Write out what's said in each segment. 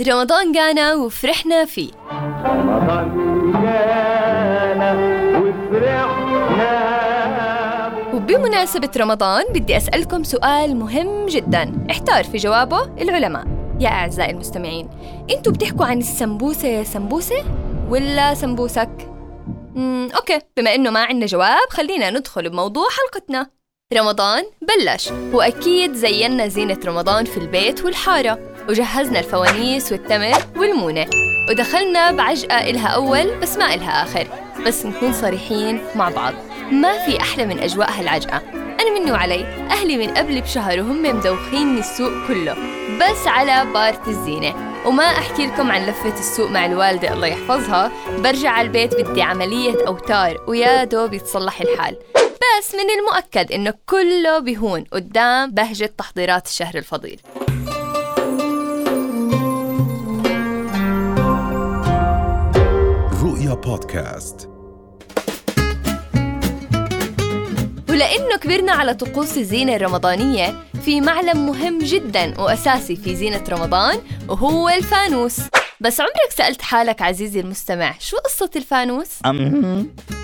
رمضان جانا وفرحنا فيه. رمضان جانا وفرحنا. وبمناسبة رمضان بدي أسألكم سؤال مهم جدا. احتار في جوابه العلماء. يا أعزائي المستمعين أنتوا بتحكوا عن السمبوسة يا سمبوسة ولا سمبوسك؟ مم، أوكي بما إنه ما عندنا جواب خلينا ندخل بموضوع حلقتنا. رمضان بلش. وأكيد زينا زينة رمضان في البيت والحارة. وجهزنا الفوانيس والتمر والمونة. ودخلنا بعجقة إلها أول بس ما إلها آخر. بس نكون صريحين مع بعض. ما في أحلى من أجواء هالعجقة. أنا مني وعلي أهلي من قبل بشهر وهم مدوخين السوق كله. بس على بارت الزينة. وما أحكي لكم عن لفة السوق مع الوالدة الله يحفظها. برجع على البيت بدي عملية أوتار ويا دوب يتصلح الحال. بس من المؤكد إنه كله بيهون قدام بهجة تحضيرات الشهر الفضيل. بودكاست. ولأنه كبرنا على طقوس الزينة الرمضانية في معلم مهم جدا وأساسي في زينة رمضان وهو الفانوس. بس عمرك سألت حالك عزيزي المستمع شو قصة الفانوس؟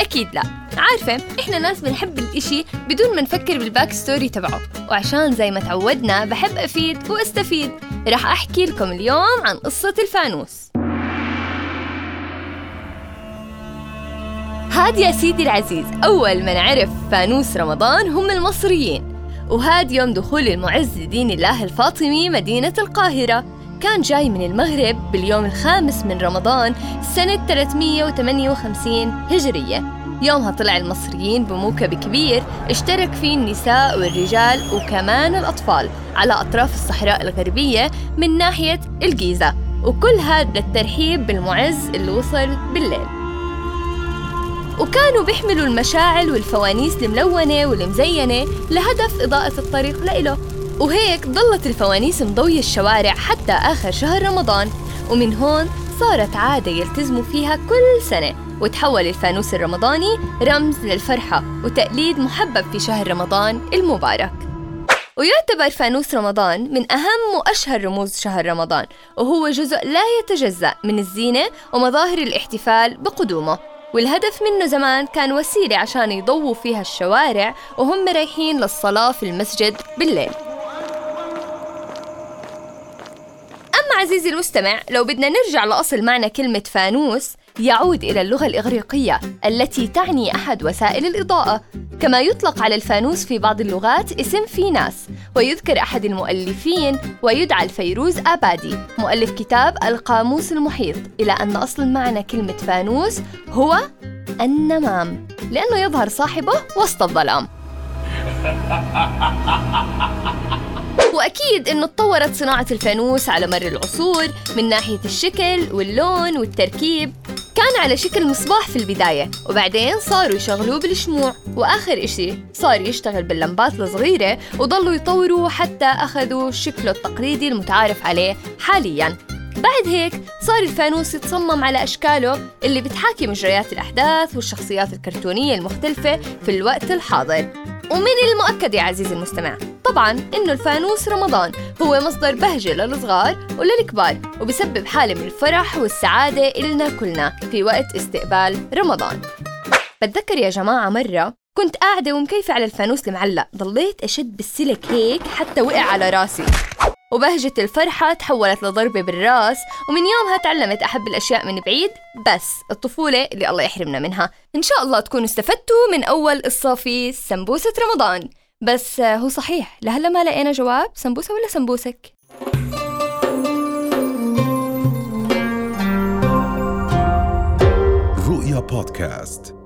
أكيد لا. عارفة إحنا ناس بنحب الإشي بدون ما نفكر بال backstory تبعه. وعشان زي ما تعودنا بحب أفيد وأستفيد. رح أحكي لكم اليوم عن قصة الفانوس. هاد يا سيدي العزيز. أول من عرف فانوس رمضان هم المصريين. وهاد يوم دخول المعز لدين الله الفاطمي مدينة القاهرة. كان جاي من المغرب باليوم الخامس من رمضان سنة 358 هجرية. يومها طلع المصريين بموكب كبير اشترك فيه النساء والرجال وكمان الأطفال على أطراف الصحراء الغربية من ناحية الجيزة. وكل هذا للترحيب بالمعز اللي وصل بالليل. وكانوا بيحملوا المشاعل والفوانيس الملونة والمزينة لهدف إضاءة الطريق لإله. وهيك ضلت الفوانيس مضوية الشوارع حتى آخر شهر رمضان. ومن هون صارت عادة يلتزموا فيها كل سنة. وتحول الفانوس الرمضاني رمز للفرحة وتقليد محبب في شهر رمضان المبارك. ويعتبر فانوس رمضان من أهم وأشهر رموز شهر رمضان. وهو جزء لا يتجزأ من الزينة ومظاهر الاحتفال بقدومه. والهدف منه زمان كان وسيلة عشان يضووا فيها الشوارع وهم رايحين للصلاة في المسجد بالليل. أما عزيزي المستمع لو بدنا نرجع لأصل معنى كلمة فانوس يعود إلى اللغة الإغريقية التي تعني أحد وسائل الإضاءة. كما يطلق على الفانوس في بعض اللغات اسم فيناس. ويذكر أحد المؤلفين ويدعى الفيروز آبادي. مؤلف كتاب القاموس المحيط. إلى أن أصل معنى كلمة فانوس هو النمام لأنه يظهر صاحبه وسط الظلام. وأكيد إنه تطورت صناعة الفانوس على مر العصور من ناحية الشكل واللون والتركيب. كان على شكل مصباح في البداية وبعدين صاروا يشغلوه بالشموع. وآخر إشي صار يشتغل باللمبات الصغيرة وضلوا يطوروا حتى أخذوا شكله التقليدي المتعارف عليه حالياً. بعد هيك صار الفانوس يتصمم على أشكاله اللي بتحاكي مجريات الأحداث والشخصيات الكرتونية المختلفة في الوقت الحاضر. ومن المؤكد يا عزيزي المستمع؟ طبعا إنه الفانوس رمضان هو مصدر بهجة للصغار وللكبار وبسبب حالة من الفرح والسعادة إلنا كلنا في وقت استقبال رمضان. بتذكر يا جماعة مرة كنت قاعدة ومكيفة على الفانوس المعلق ضليت أشد بالسلك هيك حتى وقع على راسي. وبهجة الفرحة تحولت لضربة بالراس ومن يومها تعلمت أحب الأشياء من بعيد بس الطفولة اللي الله يحرمنا منها. إن شاء الله تكونوا استفدتوا من أول قصة في سمبوسة رمضان. بس هو صحيح لهلا ما لقينا جواب سمبوسة ولا سمبوسك؟ رؤيا بودكاست.